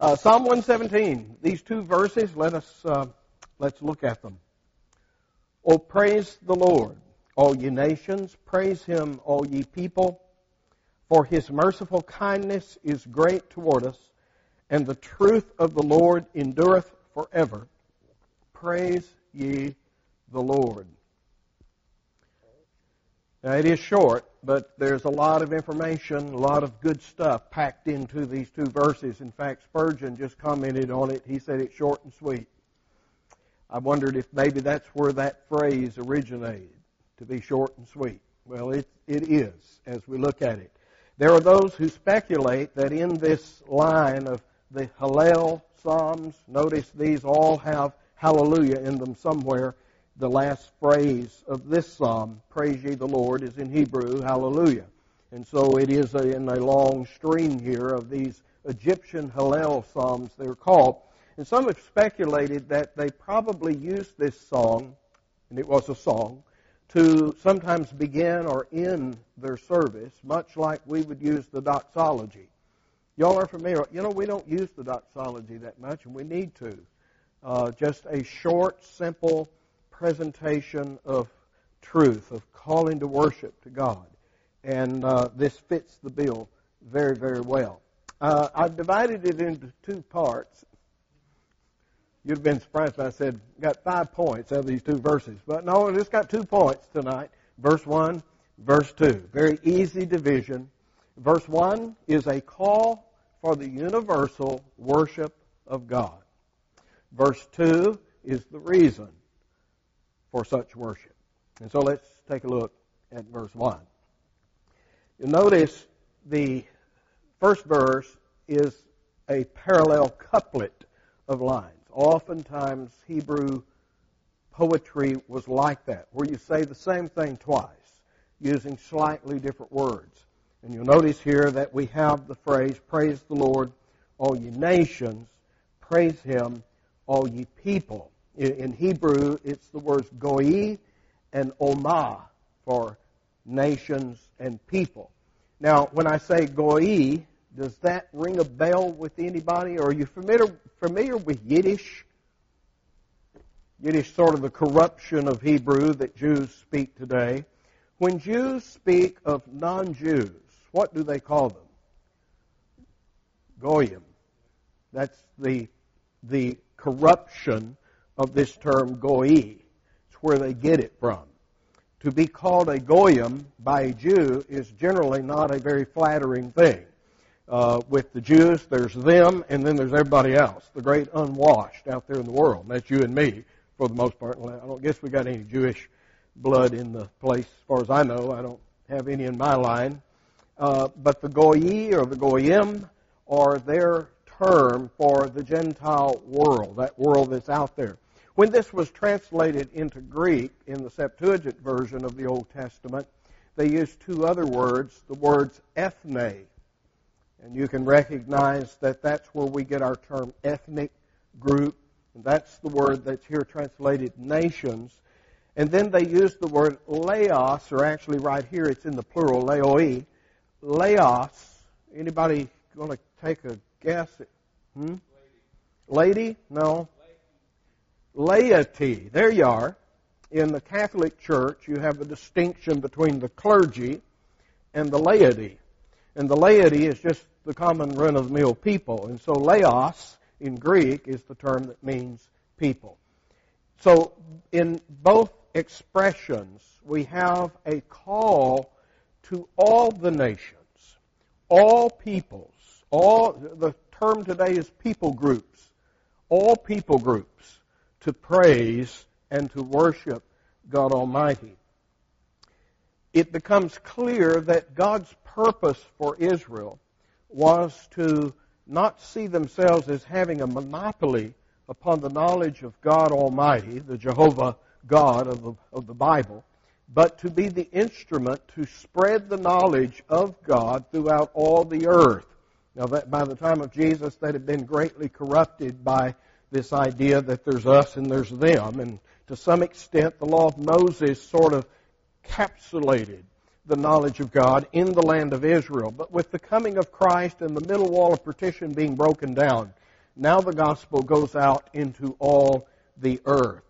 Uh, Psalm 117. These two verses, let us uh, let's look at them. Oh, praise the Lord, all ye nations. Praise him, all ye people. For his merciful kindness is great toward us, and the truth of the Lord endureth forever. Praise ye the Lord. Now, it is short, but there's a lot of information, a lot of good stuff packed into these two verses. In fact, Spurgeon just commented on it. He said it's short and sweet. I wondered if maybe that's where that phrase originated, to be short and sweet. Well, it, it is, as we look at it. There are those who speculate that in this line of the Hallel Psalms, notice these all have hallelujah in them somewhere the last phrase of this psalm, praise ye the Lord, is in Hebrew, hallelujah. And so it is a, in a long string here of these Egyptian Hallel psalms, they're called. And some have speculated that they probably used this song, and it was a song, to sometimes begin or end their service, much like we would use the doxology. Y'all are familiar. You know, we don't use the doxology that much, and we need to. Uh, just a short, simple, presentation of truth, of calling to worship to God. And uh, this fits the bill very, very well. Uh, I've divided it into two parts. You'd have been surprised if I said, got five points out of these two verses. But no, it's got two points tonight. Verse 1, verse 2. Very easy division. Verse 1 is a call for the universal worship of God. Verse 2 is the reason for such worship. And so let's take a look at verse 1. You'll notice the first verse is a parallel couplet of lines. Oftentimes, Hebrew poetry was like that, where you say the same thing twice, using slightly different words. And you'll notice here that we have the phrase, Praise the Lord, all ye nations, praise him, all ye people. In Hebrew, it's the words goi and omah for nations and people. Now, when I say goi, does that ring a bell with anybody? Or are you familiar, familiar with Yiddish? Yiddish, sort of the corruption of Hebrew that Jews speak today. When Jews speak of non Jews, what do they call them? Goyim. That's the, the corruption of this term goy. It's where they get it from. To be called a goyim by a Jew is generally not a very flattering thing. Uh, with the Jews, there's them, and then there's everybody else, the great unwashed out there in the world. And that's you and me, for the most part. I don't guess we got any Jewish blood in the place, as far as I know. I don't have any in my line. Uh, but the goyi or the goyim are their term for the Gentile world, that world that's out there. When this was translated into Greek in the Septuagint version of the Old Testament, they used two other words, the words ethne. And you can recognize that that's where we get our term ethnic group. And that's the word that's here translated nations. And then they used the word laos, or actually right here it's in the plural, laoi. Laos. Anybody going to take a guess? Hmm? Lady? Lady? No laity. There you are. In the Catholic Church, you have a distinction between the clergy and the laity. And the laity is just the common run of the mill people. And so laos in Greek is the term that means people. So in both expressions, we have a call to all the nations, all peoples. All the term today is people groups. All people groups to praise and to worship God Almighty. It becomes clear that God's purpose for Israel was to not see themselves as having a monopoly upon the knowledge of God Almighty, the Jehovah God of the, of the Bible, but to be the instrument to spread the knowledge of God throughout all the earth. Now, that by the time of Jesus, that had been greatly corrupted by this idea that there's us and there's them. And to some extent, the law of Moses sort of capsulated the knowledge of God in the land of Israel. But with the coming of Christ and the middle wall of partition being broken down, Now the gospel goes out into all the earth.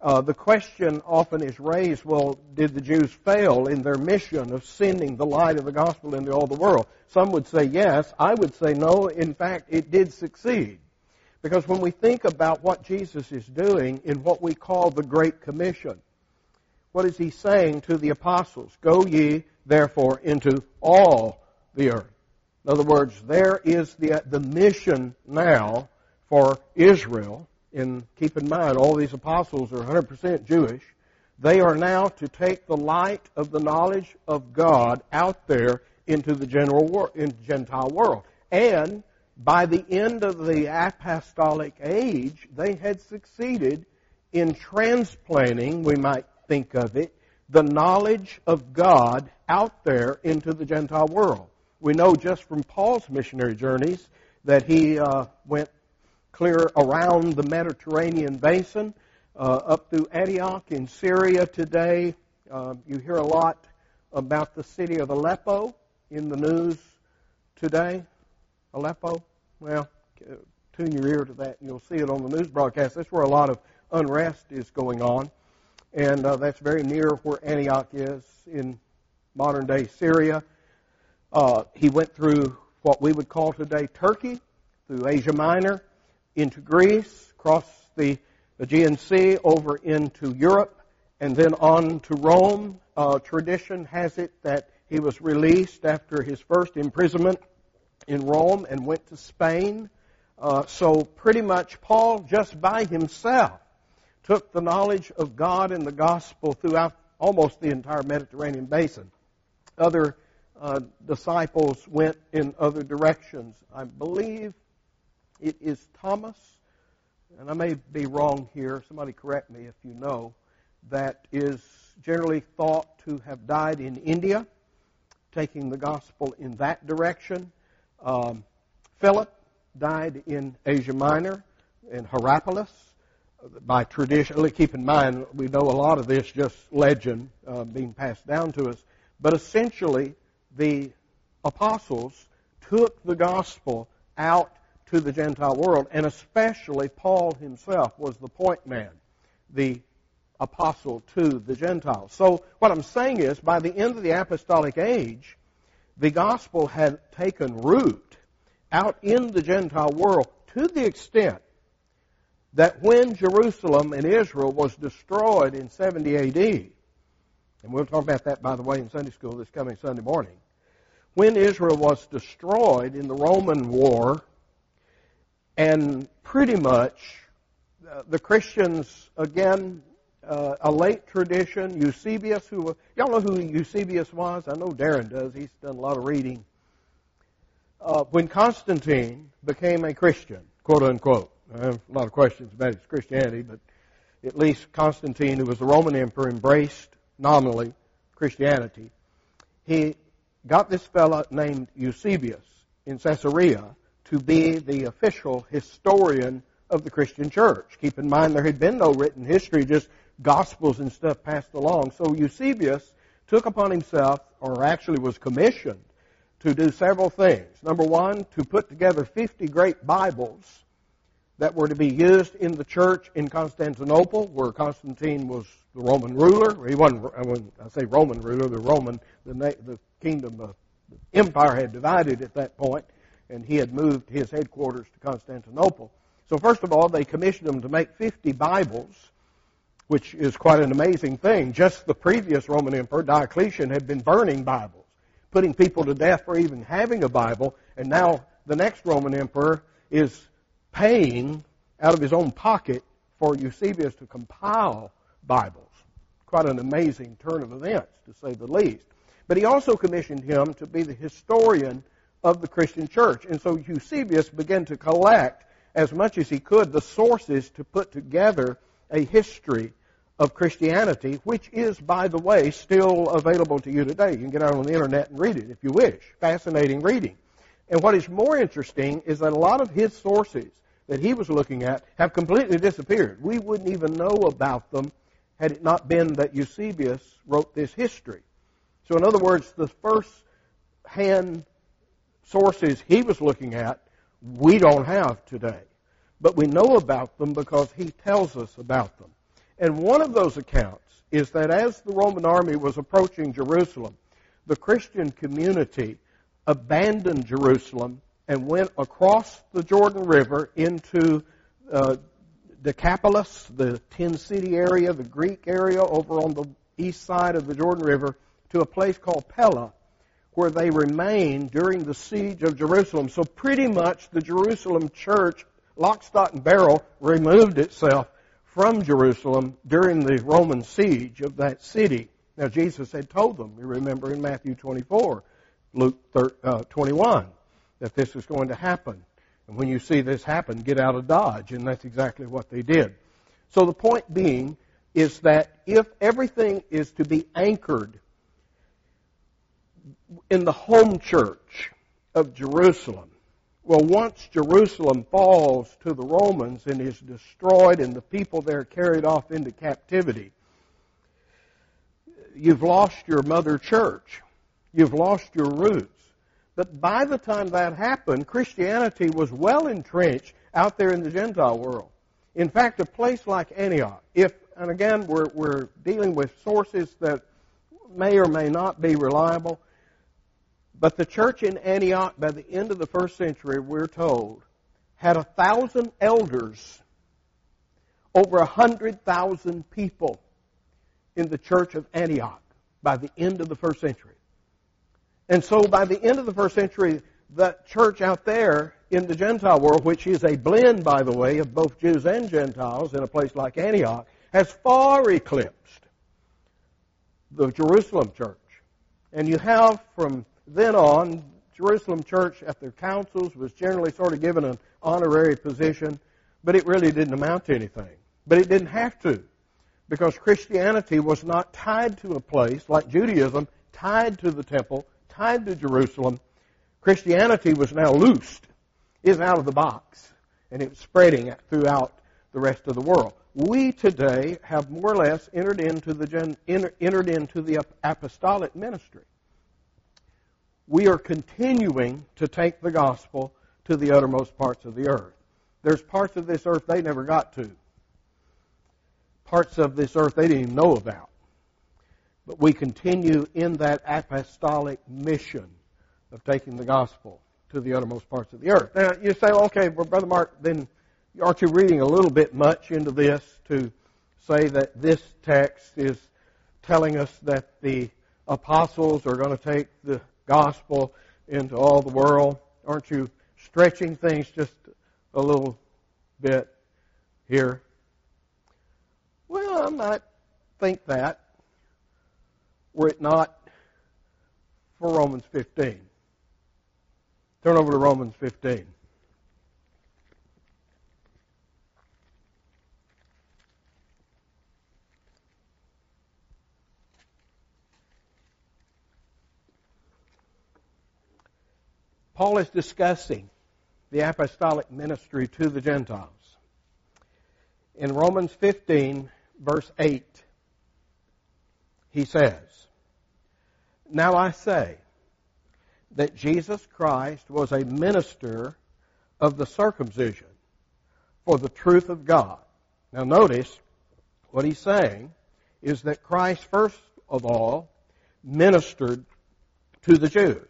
Uh, the question often is raised, well, did the Jews fail in their mission of sending the light of the gospel into all the world? Some would say yes. I would say no. In fact, it did succeed. Because when we think about what Jesus is doing in what we call the Great Commission, what is he saying to the apostles? Go ye, therefore, into all the earth. In other words, there is the, the mission now for Israel. And keep in mind, all these apostles are 100% Jewish. They are now to take the light of the knowledge of God out there into the general wor- in Gentile world. And by the end of the apostolic age, they had succeeded in transplanting, we might think of it, the knowledge of God out there into the Gentile world. We know just from Paul's missionary journeys that he uh, went clear around the Mediterranean basin uh, up through Antioch in Syria today. Uh, you hear a lot about the city of Aleppo in the news today. Aleppo? Well, tune your ear to that and you'll see it on the news broadcast. That's where a lot of unrest is going on. And uh, that's very near where Antioch is in modern day Syria. Uh, he went through what we would call today Turkey, through Asia Minor, into Greece, across the Aegean Sea, over into Europe, and then on to Rome. Uh, tradition has it that he was released after his first imprisonment in Rome and went to Spain. Uh, so pretty much Paul, just by himself, took the knowledge of God and the gospel throughout almost the entire Mediterranean basin. Other uh, disciples went in other directions. I believe it is Thomas, and I may be wrong here. Somebody correct me if you know. That is generally thought to have died in India, taking the gospel in that direction. Um, Philip died in Asia Minor, in Hierapolis. By tradition, keep in mind, we know a lot of this just legend uh, being passed down to us. But essentially, the apostles took the gospel out to the Gentile world, and especially Paul himself was the point man, the apostle to the Gentiles. So what I'm saying is, by the end of the apostolic age, the gospel had taken root out in the Gentile world to the extent that when Jerusalem and Israel was destroyed in 70 AD, and we'll talk about that, by the way, in Sunday school this coming Sunday morning. When Israel was destroyed in the Roman war, and pretty much uh, the Christians, again, uh, a late tradition, Eusebius, who, y'all know who Eusebius was? I know Darren does. He's done a lot of reading. Uh, when Constantine became a Christian, quote unquote, I have a lot of questions about his Christianity, but at least Constantine, who was the Roman emperor, embraced nominally Christianity, he got this fellow named Eusebius in Caesarea to be the official historian of the Christian church. Keep in mind there had been no written history, just gospels and stuff passed along. So Eusebius took upon himself, or actually was commissioned, to do several things. Number one, to put together 50 great Bibles that were to be used in the church in Constantinople, where Constantine was the Roman ruler. He wasn't, when I say Roman ruler, the Roman, the, the kingdom, of, the empire had divided at that point, and he had moved his headquarters to Constantinople. So first of all, they commissioned him to make 50 Bibles, which is quite an amazing thing. Just the previous Roman emperor, Diocletian, had been burning Bibles, putting people to death for even having a Bible, and now the next Roman emperor is paying out of his own pocket for Eusebius to compile Bibles. Quite an amazing turn of events, to say the least. But he also commissioned him to be the historian of the Christian church. And so Eusebius began to collect as much as he could the sources to put together a history of Christianity, which is, by the way, still available to you today. You can get out on the internet and read it if you wish. Fascinating reading. And what is more interesting is that a lot of his sources that he was looking at have completely disappeared. We wouldn't even know about them had it not been that Eusebius wrote this history. So, in other words, the first hand sources he was looking at, we don't have today. but we know about them because he tells us about them. And one of those accounts is that as the Roman army was approaching Jerusalem, the Christian community abandoned Jerusalem and went across the Jordan River into uh, Decapolis, the ten city area, the Greek area over on the east side of the Jordan River, to a place called Pella, where they remained during the siege of Jerusalem. So pretty much the Jerusalem church, lock, stock, and barrel, removed itself from Jerusalem during the Roman siege of that city. Now Jesus had told them, you remember in Matthew 24, Luke uh, 21, that this was going to happen. And when you see this happen, get out of Dodge. And that's exactly what they did. So the point being is that if everything is to be anchored in the home church of Jerusalem, well, once Jerusalem falls to the Romans and is destroyed and the people there carried off into captivity, you've lost your mother church. You've lost your roots. But by the time that happened, Christianity was well entrenched out there in the Gentile world. In fact, a place like Antioch, if, and again, we're, we're dealing with sources that may or may not be reliable, but the church in Antioch, by the end of the first century, we're told, had a thousand elders, over a hundred thousand people in the church of Antioch by the end of the first century. And so by the end of the first century, the church out there in the Gentile world, which is a blend, by the way, of both Jews and Gentiles in a place like Antioch, has far eclipsed the Jerusalem church. And you have from then on, Jerusalem church at their councils was generally sort of given an honorary position, but it really didn't amount to anything. But it didn't have to, because Christianity was not tied to a place like Judaism, tied to the temple, tied to Jerusalem. Christianity was now loosed, is out of the box, and it's spreading throughout the rest of the world. We today have more or less entered into the entered into the apostolic ministry we are continuing to take the gospel to the uttermost parts of the earth. There's parts of this earth they never got to. Parts of this earth they didn't even know about. But we continue in that apostolic mission of taking the gospel to the uttermost parts of the earth. Now, you say, okay, well, Brother Mark, then aren't you reading a little bit much into this to say that this text is telling us that the apostles are going to take the gospel into all the world? Aren't you stretching things just a little bit here? Well, I might think that were it not for Romans 15. Turn over to Romans 15. Paul is discussing the apostolic ministry to the Gentiles. In Romans 15, verse 8, he says, Now I say that Jesus Christ was a minister of the circumcision for the truth of God. Now notice what he's saying is that Christ first of all ministered to the Jews,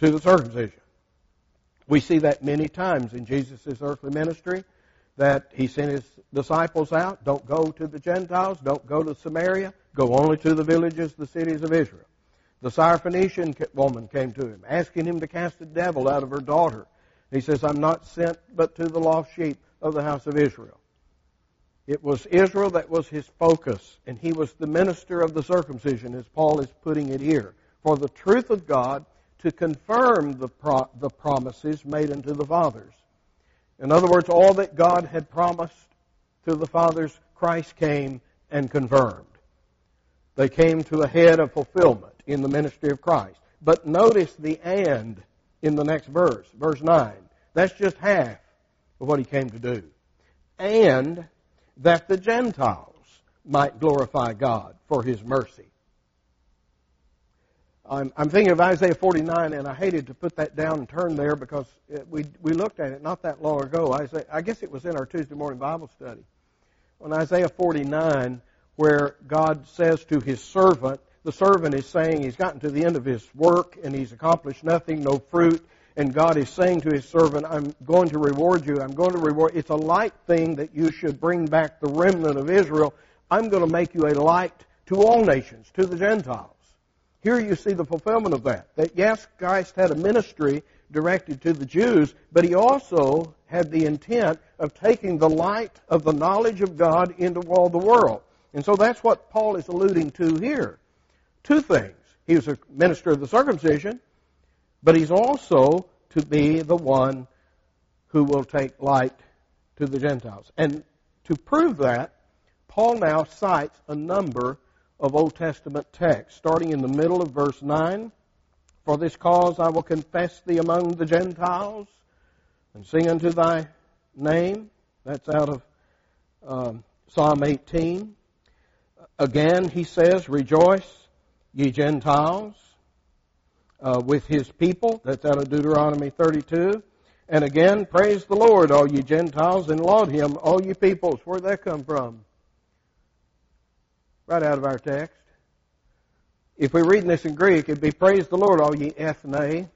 to the circumcision. We see that many times in Jesus' earthly ministry that he sent his disciples out. Don't go to the Gentiles. Don't go to Samaria. Go only to the villages, the cities of Israel. The Syrophoenician woman came to him, asking him to cast a devil out of her daughter. He says, I'm not sent but to the lost sheep of the house of Israel. It was Israel that was his focus, and he was the minister of the circumcision, as Paul is putting it here. For the truth of God to confirm the, pro- the promises made unto the fathers. In other words, all that God had promised to the fathers, Christ came and confirmed. They came to a head of fulfillment in the ministry of Christ. But notice the and in the next verse, verse 9. That's just half of what he came to do. And that the Gentiles might glorify God for his mercy. I'm, I'm thinking of Isaiah 49, and I hated to put that down and turn there because it, we we looked at it not that long ago. Isaiah, I guess it was in our Tuesday morning Bible study. On Isaiah 49, where God says to his servant, the servant is saying he's gotten to the end of his work and he's accomplished nothing, no fruit, and God is saying to his servant, I'm going to reward you. I'm going to reward. It's a light thing that you should bring back the remnant of Israel. I'm going to make you a light to all nations, to the Gentiles. Here you see the fulfillment of that. That yes, Christ had a ministry directed to the Jews, but he also had the intent of taking the light of the knowledge of God into all the world. And so that's what Paul is alluding to here. Two things. He was a minister of the circumcision, but he's also to be the one who will take light to the Gentiles. And to prove that, Paul now cites a number of Old Testament text, starting in the middle of verse 9. For this cause I will confess thee among the Gentiles and sing unto thy name. That's out of um, Psalm 18. Again, he says, Rejoice, ye Gentiles, uh, with his people. That's out of Deuteronomy 32. And again, praise the Lord, all ye Gentiles, and laud him, all ye peoples. Where'd that come from? Right out of our text. If we're reading this in Greek, it'd be praise the Lord, all ye ethne,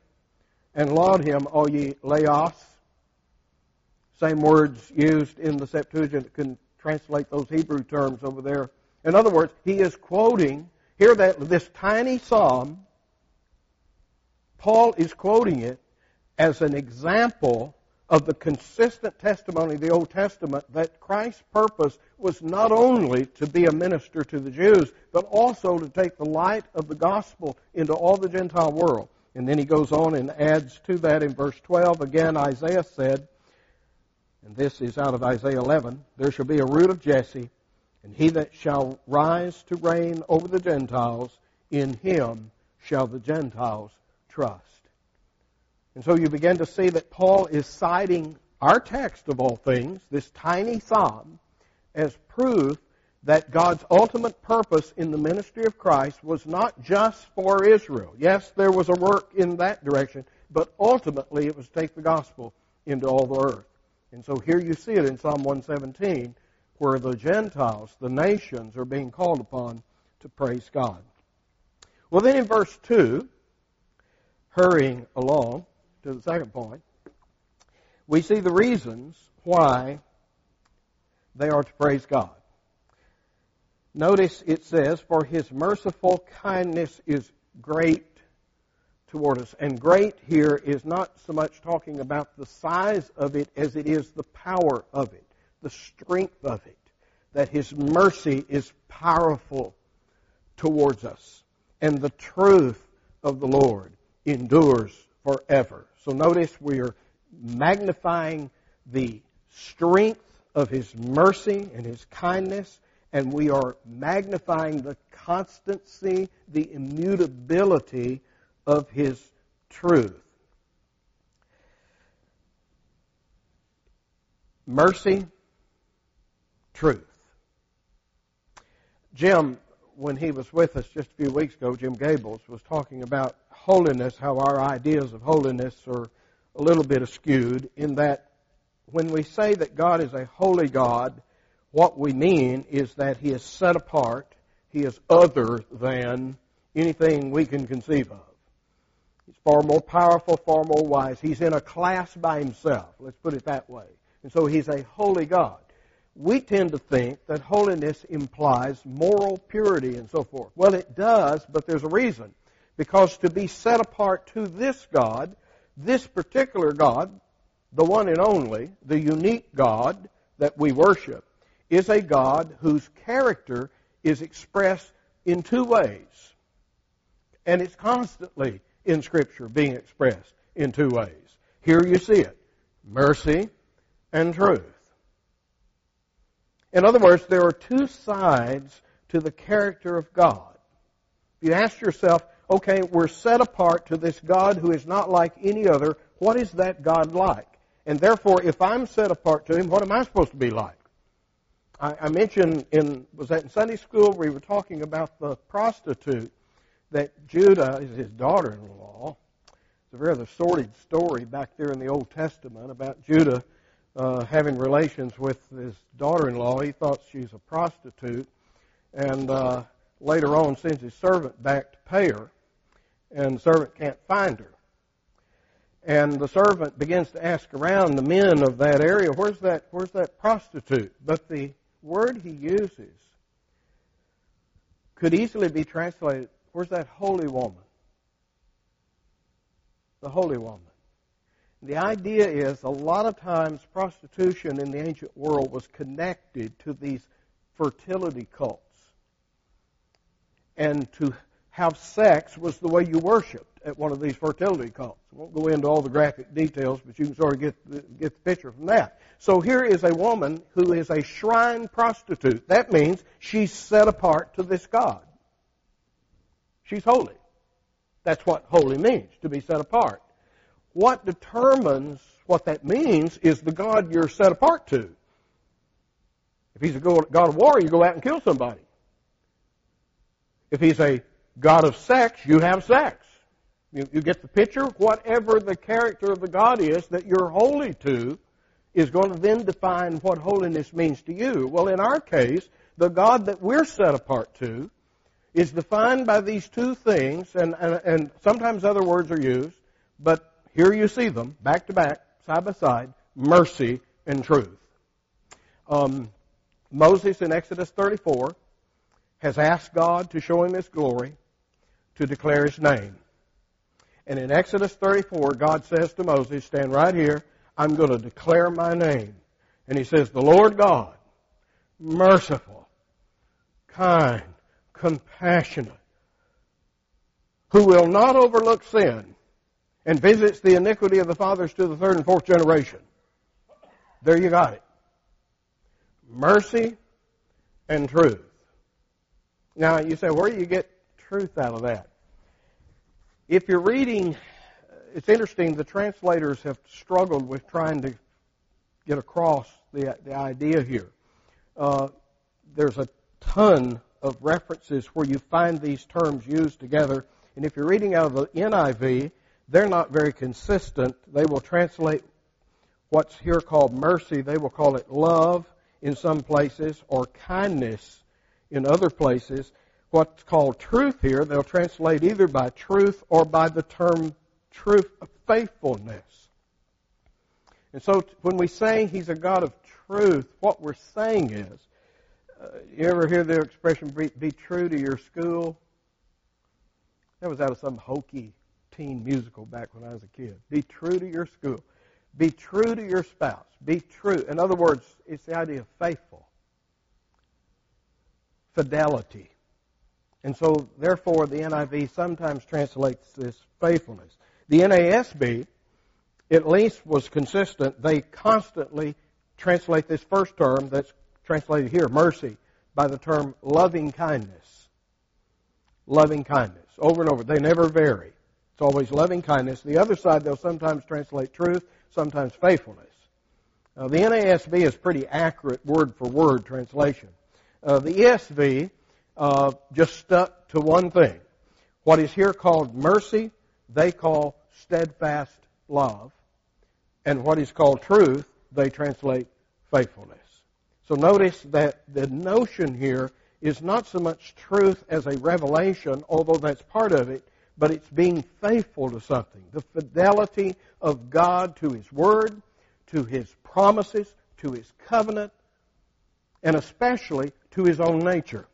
and laud him, all ye laos. Same words used in the Septuagint can translate those Hebrew terms over there. In other words, he is quoting here that this tiny psalm. Paul is quoting it as an example of the consistent testimony of the Old Testament that Christ's purpose was not only to be a minister to the Jews, but also to take the light of the gospel into all the Gentile world. And then he goes on and adds to that in verse 12, again, Isaiah said, and this is out of Isaiah 11, there shall be a root of Jesse, and he that shall rise to reign over the Gentiles, in him shall the Gentiles trust. And so you begin to see that Paul is citing our text of all things, this tiny psalm, as proof that God's ultimate purpose in the ministry of Christ was not just for Israel. Yes, there was a work in that direction, but ultimately it was to take the gospel into all the earth. And so here you see it in Psalm 117, where the Gentiles, the nations, are being called upon to praise God. Well, then in verse 2, hurrying along, to the second point, we see the reasons why they are to praise God. Notice it says, For his merciful kindness is great toward us. And great here is not so much talking about the size of it as it is the power of it, the strength of it. That his mercy is powerful towards us. And the truth of the Lord endures forever. So notice we are magnifying the strength of His mercy and His kindness, and we are magnifying the constancy, the immutability of His truth. Mercy, truth. Jim, when he was with us just a few weeks ago, Jim Gables was talking about holiness, how our ideas of holiness are a little bit askewed in that when we say that God is a holy God, what we mean is that He is set apart, He is other than anything we can conceive of. He's far more powerful, far more wise. He's in a class by himself. Let's put it that way. And so he's a holy God. We tend to think that holiness implies moral purity and so forth. Well, it does, but there's a reason. Because to be set apart to this God, this particular God, the one and only, the unique God that we worship, is a God whose character is expressed in two ways. And it's constantly in Scripture being expressed in two ways. Here you see it mercy and truth. In other words, there are two sides to the character of God. You ask yourself, okay, we're set apart to this God who is not like any other. What is that God like? And therefore, if I'm set apart to Him, what am I supposed to be like? I, I mentioned in, was that in Sunday school, we were talking about the prostitute that Judah is his daughter-in-law. It's a rather sordid story back there in the Old Testament about Judah uh, having relations with his daughter-in-law. He thought she's a prostitute, and uh, later on sends his servant back to pay her, and the servant can't find her. And the servant begins to ask around the men of that area, where's that, where's that prostitute? But the word he uses could easily be translated, where's that holy woman? The holy woman. The idea is a lot of times prostitution in the ancient world was connected to these fertility cults. And to have sex was the way you worshiped at one of these fertility cults. I won't go into all the graphic details, but you can sort of get the, get the picture from that. So here is a woman who is a shrine prostitute. That means she's set apart to this God. She's holy. That's what holy means, to be set apart. What determines what that means is the God you're set apart to. If he's a God of war, you go out and kill somebody. If he's a God of sex, you have sex. You, you get the picture? Whatever the character of the God is that you're holy to is going to then define what holiness means to you. Well, in our case, the God that we're set apart to is defined by these two things, and, and, and sometimes other words are used, but here you see them, back to back, side by side, mercy and truth. Um, Moses in Exodus 34 has asked God to show him his glory, to declare his name. And in Exodus 34, God says to Moses, stand right here, I'm going to declare my name. And he says, the Lord God, merciful, kind, compassionate, who will not overlook sin and visits the iniquity of the fathers to the third and fourth generation. There you got it. Mercy and truth. Now you say, where do you get truth out of that? If you're reading, it's interesting, the translators have struggled with trying to get across the, the idea here. Uh, there's a ton of references where you find these terms used together. And if you're reading out of the NIV, they're not very consistent. They will translate what's here called mercy, they will call it love in some places or kindness in other places. What's called truth here, they'll translate either by truth or by the term truth of faithfulness. And so when we say he's a God of truth, what we're saying is, uh, you ever hear the expression, be, be true to your school? That was out of some hokey teen musical back when I was a kid. Be true to your school. Be true to your spouse. Be true. In other words, it's the idea of faithful. Fidelity. And so, therefore, the NIV sometimes translates this faithfulness. The NASB, at least, was consistent. They constantly translate this first term that's translated here, mercy, by the term loving kindness. Loving kindness. Over and over. They never vary. It's always loving kindness. The other side, they'll sometimes translate truth, sometimes faithfulness. Uh, the NASB is pretty accurate word for word translation. Uh, the ESV uh, just stuck to one thing. What is here called mercy, they call steadfast love. And what is called truth, they translate faithfulness. So notice that the notion here is not so much truth as a revelation, although that's part of it, but it's being faithful to something. The fidelity of God to His Word, to His promises, to His covenant, and especially to His own nature.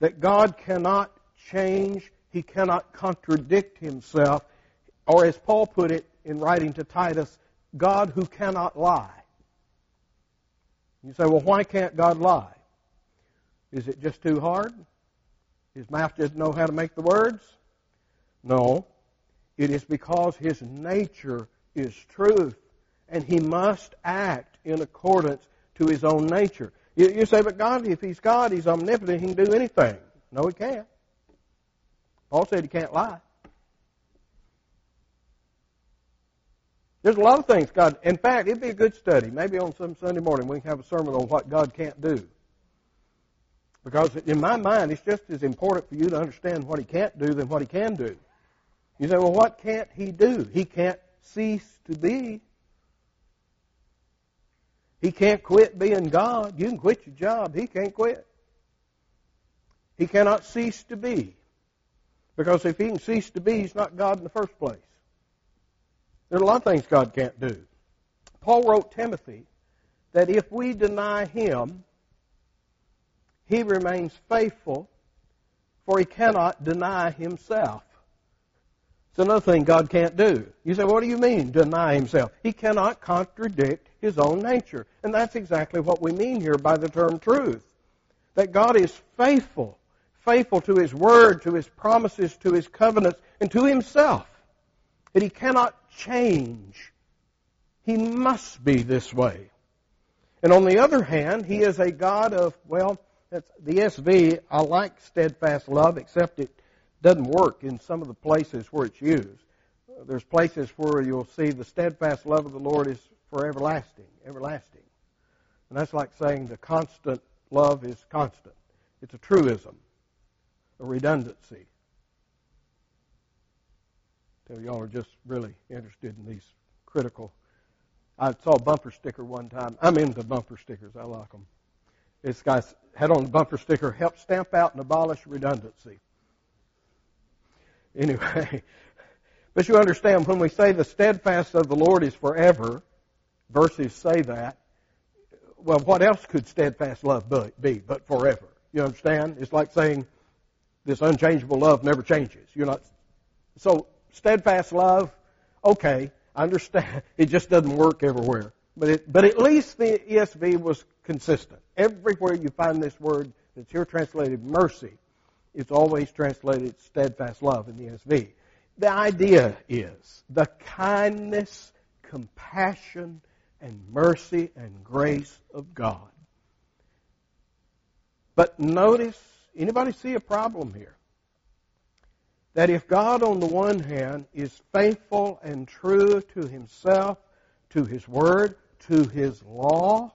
That God cannot change, He cannot contradict Himself, or as Paul put it in writing to Titus, God who cannot lie. You say, well, why can't God lie? Is it just too hard? His mouth doesn't know how to make the words? No. It is because his nature is truth, and he must act in accordance to his own nature. You, you say, but God, if he's God, he's omnipotent, he can do anything. No, he can't. Paul said he can't lie. There's a lot of things God, in fact, it'd be a good study. Maybe on some Sunday morning we can have a sermon on what God can't do. Because in my mind, it's just as important for you to understand what he can't do than what he can do. You say, well, what can't he do? He can't cease to be. He can't quit being God. You can quit your job. He can't quit. He cannot cease to be. Because if he can cease to be, he's not God in the first place. There are a lot of things God can't do. Paul wrote Timothy that if we deny him, he remains faithful, for he cannot deny himself. It's another thing God can't do. You say, what do you mean, deny himself? He cannot contradict his own nature. And that's exactly what we mean here by the term truth. That God is faithful, faithful to his word, to his promises, to his covenants, and to himself. That he cannot change. He must be this way. And on the other hand, he is a God of, well, that's the ESV, I like steadfast love, except it doesn't work in some of the places where it's used. There's places where you'll see the steadfast love of the Lord is for everlasting, everlasting. And that's like saying the constant love is constant. It's a truism, a redundancy. Tell y'all are just really interested in these critical. I saw a bumper sticker one time. I'm into bumper stickers. I like them. This guy had on the bumper sticker, help stamp out and abolish redundancy. Anyway, but you understand when we say the steadfast of the Lord is forever, verses say that, well, what else could steadfast love be but forever? You understand? It's like saying this unchangeable love never changes. You're not. So steadfast love, okay, I understand. It just doesn't work everywhere. But it, but at least the ESV was consistent. Everywhere you find this word that's here translated mercy, it's always translated steadfast love in the ESV. The idea is the kindness, compassion, and mercy and grace of God. But notice, anybody see a problem here? That if God, on the one hand, is faithful and true to himself, to his word, to his law,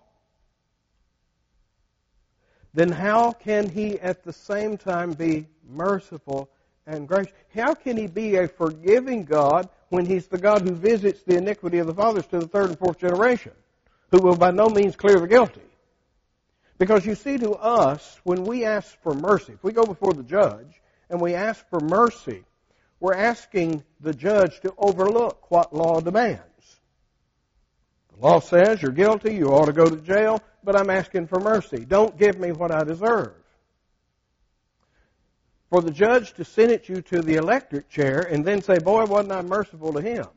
then how can he at the same time be merciful and gracious? How can he be a forgiving God when he's the God who visits the iniquity of the fathers to the third and fourth generation, who will by no means clear the guilty? Because you see, to us, when we ask for mercy, if we go before the judge and we ask for mercy, we're asking the judge to overlook what law demands. The law says you're guilty, you ought to go to jail, but I'm asking for mercy. Don't give me what I deserve. For the judge to sentence you to the electric chair and then say, boy, wasn't I merciful to him?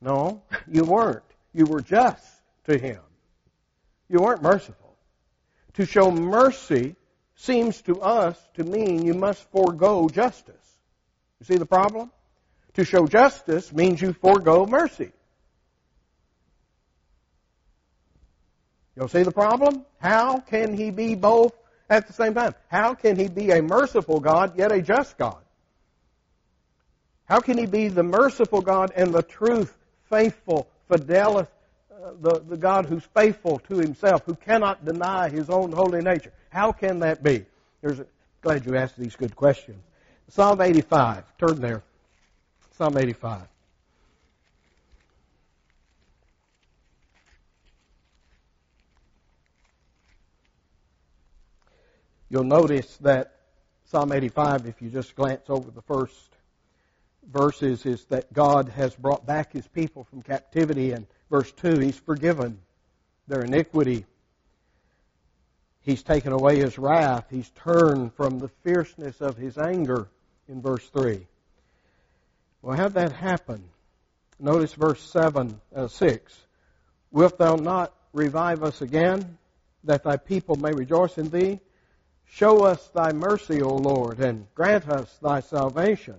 No, you weren't. You were just to him. You weren't merciful. To show mercy seems to us to mean you must forego justice. You see the problem? To show justice means you forego mercy. You'll see the problem? How can he be both at the same time? How can he be a merciful God yet a just God? How can he be the merciful God and the truth, faithful, fidelis, uh, the, the God who's faithful to himself, who cannot deny his own holy nature? How can that be? There's a, glad you asked these good questions. Psalm 85. Turn there. Psalm 85. You'll notice that Psalm 85, if you just glance over the first verses, is that God has brought back his people from captivity. And verse 2, he's forgiven their iniquity. He's taken away his wrath. He's turned from the fierceness of his anger in verse 3. Well, how'd that happen? Notice verse 7, uh, 6. Wilt thou not revive us again, that thy people may rejoice in thee? Show us thy mercy, O Lord, and grant us thy salvation.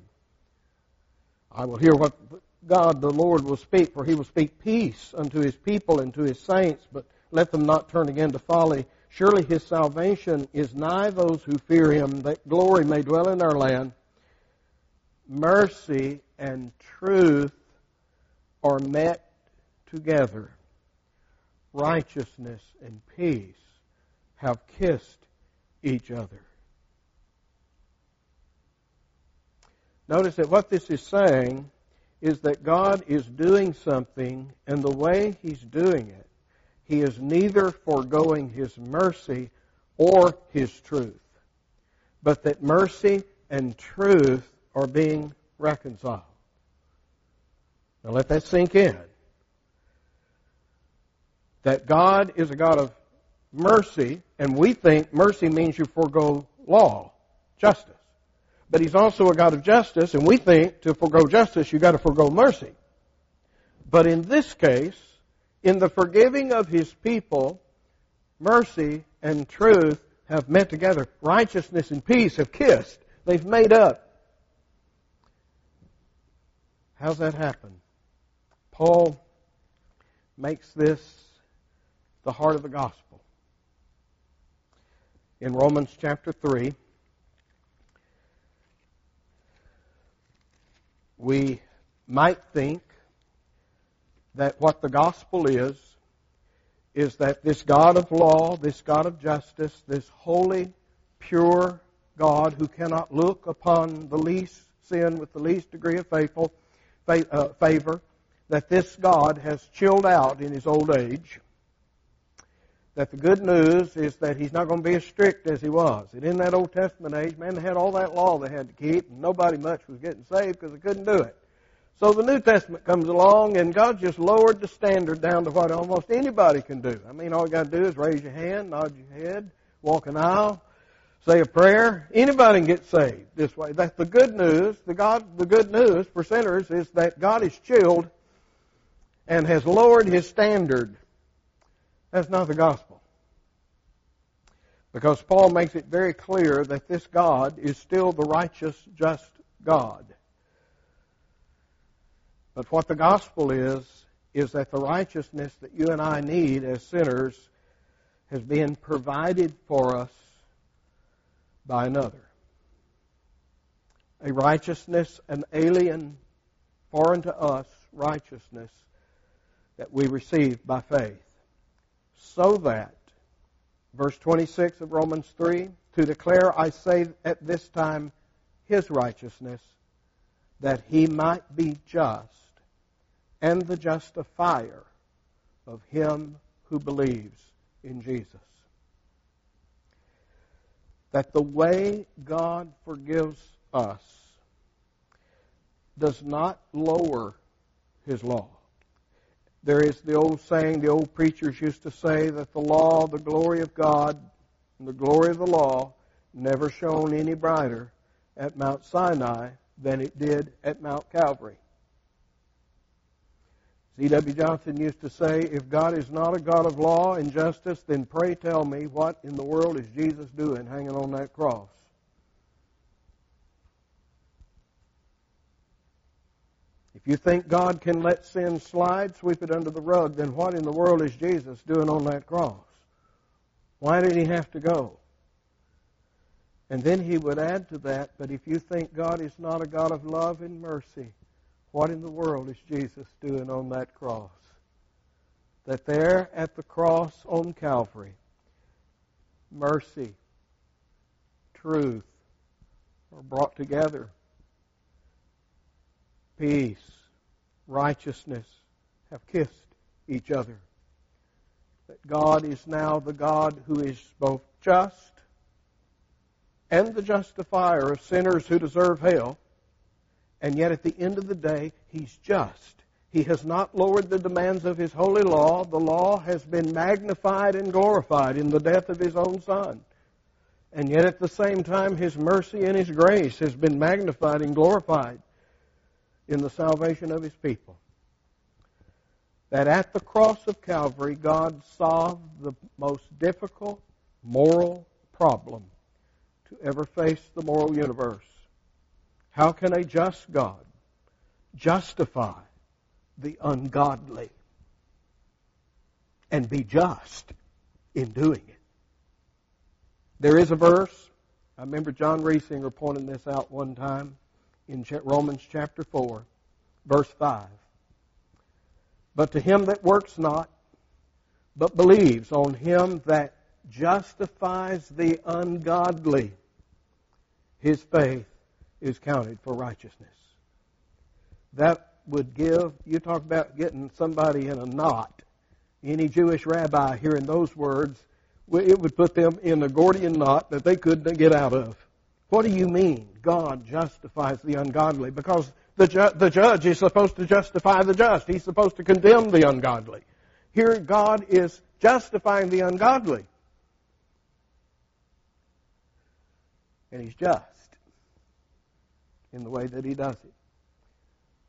I will hear what God the Lord will speak, for he will speak peace unto his people and to his saints, but let them not turn again to folly. Surely his salvation is nigh those who fear him, that glory may dwell in our land. Mercy and truth are met together. Righteousness and peace have kissed each other. Notice that what this is saying is that God is doing something, and the way He's doing it, He is neither foregoing His mercy or His truth, but that mercy and truth are being reconciled. Now let that sink in. That God is a God of mercy, and we think mercy means you forego law, justice. But He's also a God of justice, and we think to forego justice, you've got to forego mercy. But in this case, in the forgiving of His people, mercy and truth have met together. Righteousness and peace have kissed. They've made up. How's that happen? Paul makes this the heart of the gospel. In Romans chapter 3, we might think that what the gospel is, is that this God of law, this God of justice, this holy, pure God who cannot look upon the least sin with the least degree of faithful, uh, favor, that this God has chilled out in his old age. That the good news is that he's not going to be as strict as he was. And in that Old Testament age, man, they had all that law they had to keep, and nobody much was getting saved because they couldn't do it. So the New Testament comes along, and God just lowered the standard down to what almost anybody can do. I mean, all you got to do is raise your hand, nod your head, walk an aisle, say a prayer. Anybody can get saved this way. That's the good news. The God, the good news for sinners is that God is chilled and has lowered his standard. That's not the gospel. Because Paul makes it very clear that this God is still the righteous, just God. But what the gospel is, is that the righteousness that you and I need as sinners has been provided for us by another. A righteousness, an alien, foreign to us righteousness that we receive by faith. So that, verse 26 of Romans 3, to declare, I say at this time, his righteousness, that he might be just and the justifier of him who believes in Jesus that the way God forgives us does not lower his law. There is the old saying, the old preachers used to say that the law, the glory of God, and the glory of the law never shone any brighter at Mount Sinai than it did at Mount Calvary. C.W. Johnson used to say, if God is not a God of law and justice, then pray tell me what in the world is Jesus doing hanging on that cross? If you think God can let sin slide, sweep it under the rug, then what in the world is Jesus doing on that cross? Why did he have to go? And then he would add to that, but if you think God is not a God of love and mercy, what in the world is Jesus doing on that cross? That there at the cross on Calvary, mercy, truth are brought together. Peace, righteousness have kissed each other. That God is now the God who is both just and the justifier of sinners who deserve hell and yet at the end of the day, He's just. He has not lowered the demands of His holy law. The law has been magnified and glorified in the death of His own Son. And yet at the same time, His mercy and His grace has been magnified and glorified in the salvation of His people. That at the cross of Calvary, God solved the most difficult moral problem to ever face the moral universe. How can a just God justify the ungodly and be just in doing it? There is a verse. I remember John Reisinger pointing this out one time in Romans chapter 4, verse 5. But to him that works not, but believes on him that justifies the ungodly, his faith is counted for righteousness. That would give, you talk about getting somebody in a knot. Any Jewish rabbi hearing those words, it would put them in a Gordian knot that they couldn't get out of. What do you mean God justifies the ungodly? Because the, ju- the judge is supposed to justify the just. He's supposed to condemn the ungodly. Here God is justifying the ungodly. And He's just in the way that He does it.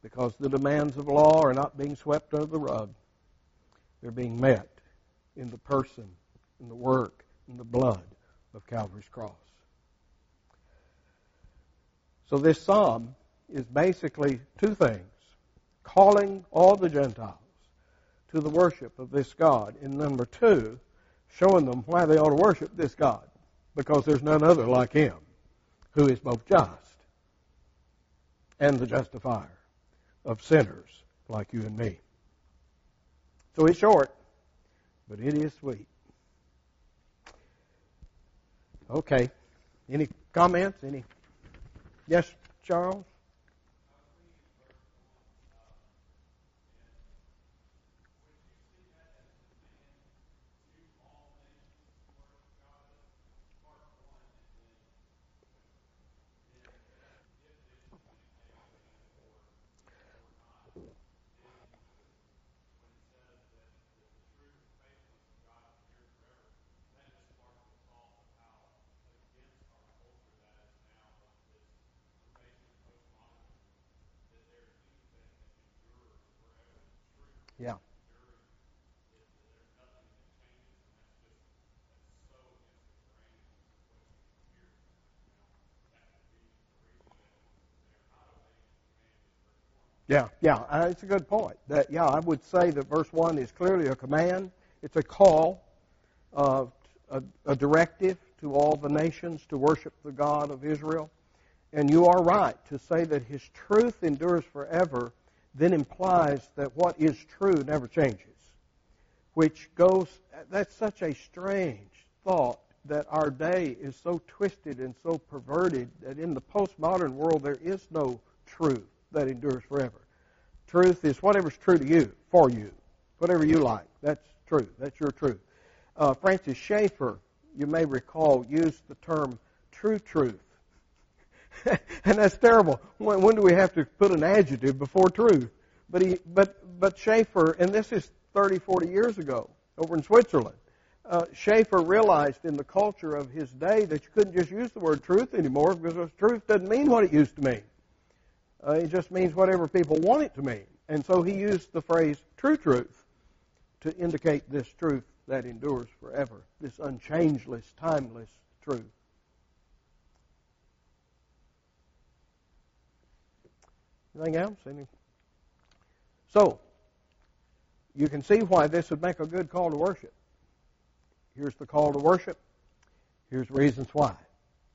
Because the demands of law are not being swept under the rug. They're being met in the person, in the work, in the blood of Calvary's cross. So this psalm is basically two things calling all the Gentiles to the worship of this God. And number two, showing them why they ought to worship this God. Because there's none other like Him who is both just and the justifier of sinners like you and me. So it's short, but it is sweet. Okay. Any comments? Any? Yes, Charles? Yeah. Yeah, yeah, it's a good point. That yeah, I would say that verse one is clearly a command. It's a call, uh, a, a directive to all the nations to worship the God of Israel. And you are right to say that His truth endures forever then implies that what is true never changes. Which goes, that's such a strange thought that our day is so twisted and so perverted that in the postmodern world there is no truth that endures forever. Truth is whatever's true to you, for you, whatever you like. That's true. That's your truth. Uh, Francis Schaeffer, you may recall, used the term true truth and that's terrible. When, when, do we have to put an adjective before truth? But he, but, but Schaeffer, and this is 30, 40 years ago over in Switzerland, uh, Schaeffer realized in the culture of his day that you couldn't just use the word truth anymore because truth doesn't mean what it used to mean. Uh, it just means whatever people want it to mean. And so he used the phrase true truth to indicate this truth that endures forever, this unchangeless, timeless truth. Anything else? Any? So, you can see why this would make a good call to worship. Here's the call to worship. Here's reasons why.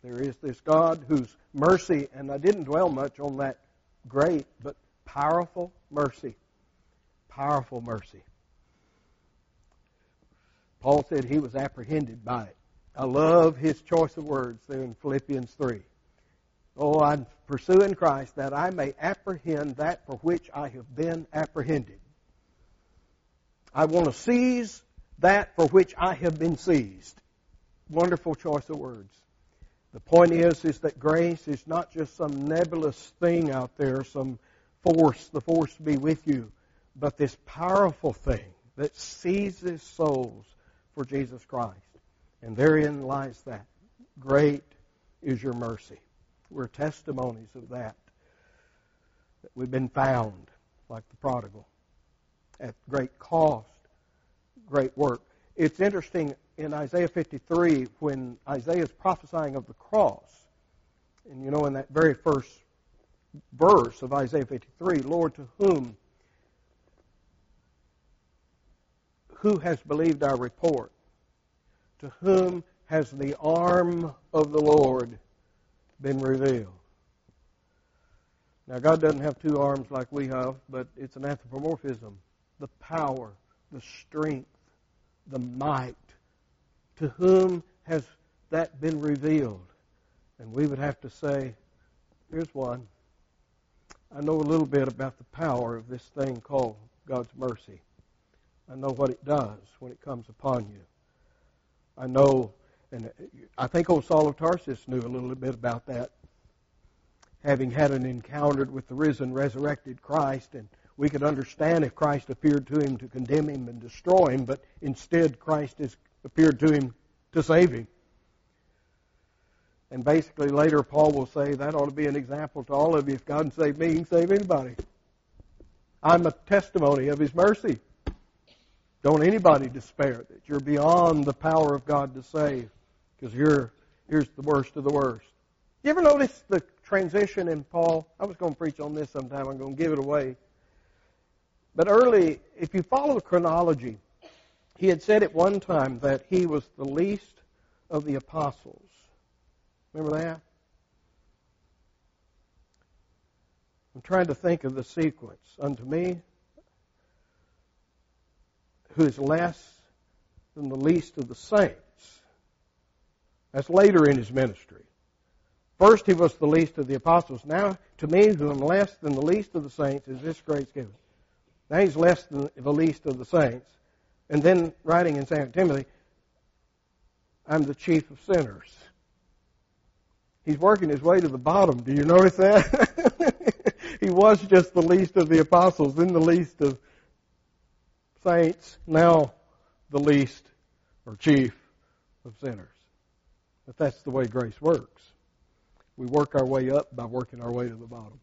There is this God whose mercy, and I didn't dwell much on that great but powerful mercy. Powerful mercy. Paul said he was apprehended by it. I love his choice of words there in Philippians 3. Oh, I'm pursuing Christ that I may apprehend that for which I have been apprehended. I want to seize that for which I have been seized. Wonderful choice of words. The point is, is that grace is not just some nebulous thing out there, some force, the force to be with you, but this powerful thing that seizes souls for Jesus Christ. And therein lies that. Great is your mercy. We're testimonies of that. That we've been found, like the prodigal, at great cost, great work. It's interesting in Isaiah 53 when Isaiah is prophesying of the cross. And you know, in that very first verse of Isaiah 53, Lord, to whom who has believed our report? To whom has the arm of the Lord been revealed. Now, God doesn't have two arms like we have, but it's an anthropomorphism. The power, the strength, the might To whom has that been revealed? And we would have to say, here's one. I know a little bit about the power of this thing called God's mercy. I know what it does when it comes upon you. I know, and uh, I think old Saul of Tarsus knew a little bit about that, having had an encounter with the risen, resurrected Christ, and we could understand if Christ appeared to him to condemn him and destroy him, but instead Christ has appeared to him to save him. And basically, later Paul will say that ought to be an example to all of you. If God can save me, He can save anybody. I'm a testimony of His mercy. Don't anybody despair that you're beyond the power of God to save, because you're here's the worst of the worst. You ever notice the transition in Paul? I was going to preach on this sometime. I'm going to give it away. But early, if you follow the chronology, he had said at one time that he was the least of the apostles. Remember that? I'm trying to think of the sequence. Unto me, who is less than the least of the saints. That's later in his ministry. First, he was the least of the apostles. Now, to me, who am less than the least of the saints, is this grace given. Now he's less than the least of the saints. And then, writing in St. Timothy, I'm the chief of sinners. He's working his way to the bottom. Do you notice that? he was just the least of the apostles, then the least of saints, now the least or chief of sinners. But that's the way grace works. We work our way up by working our way to the bottom.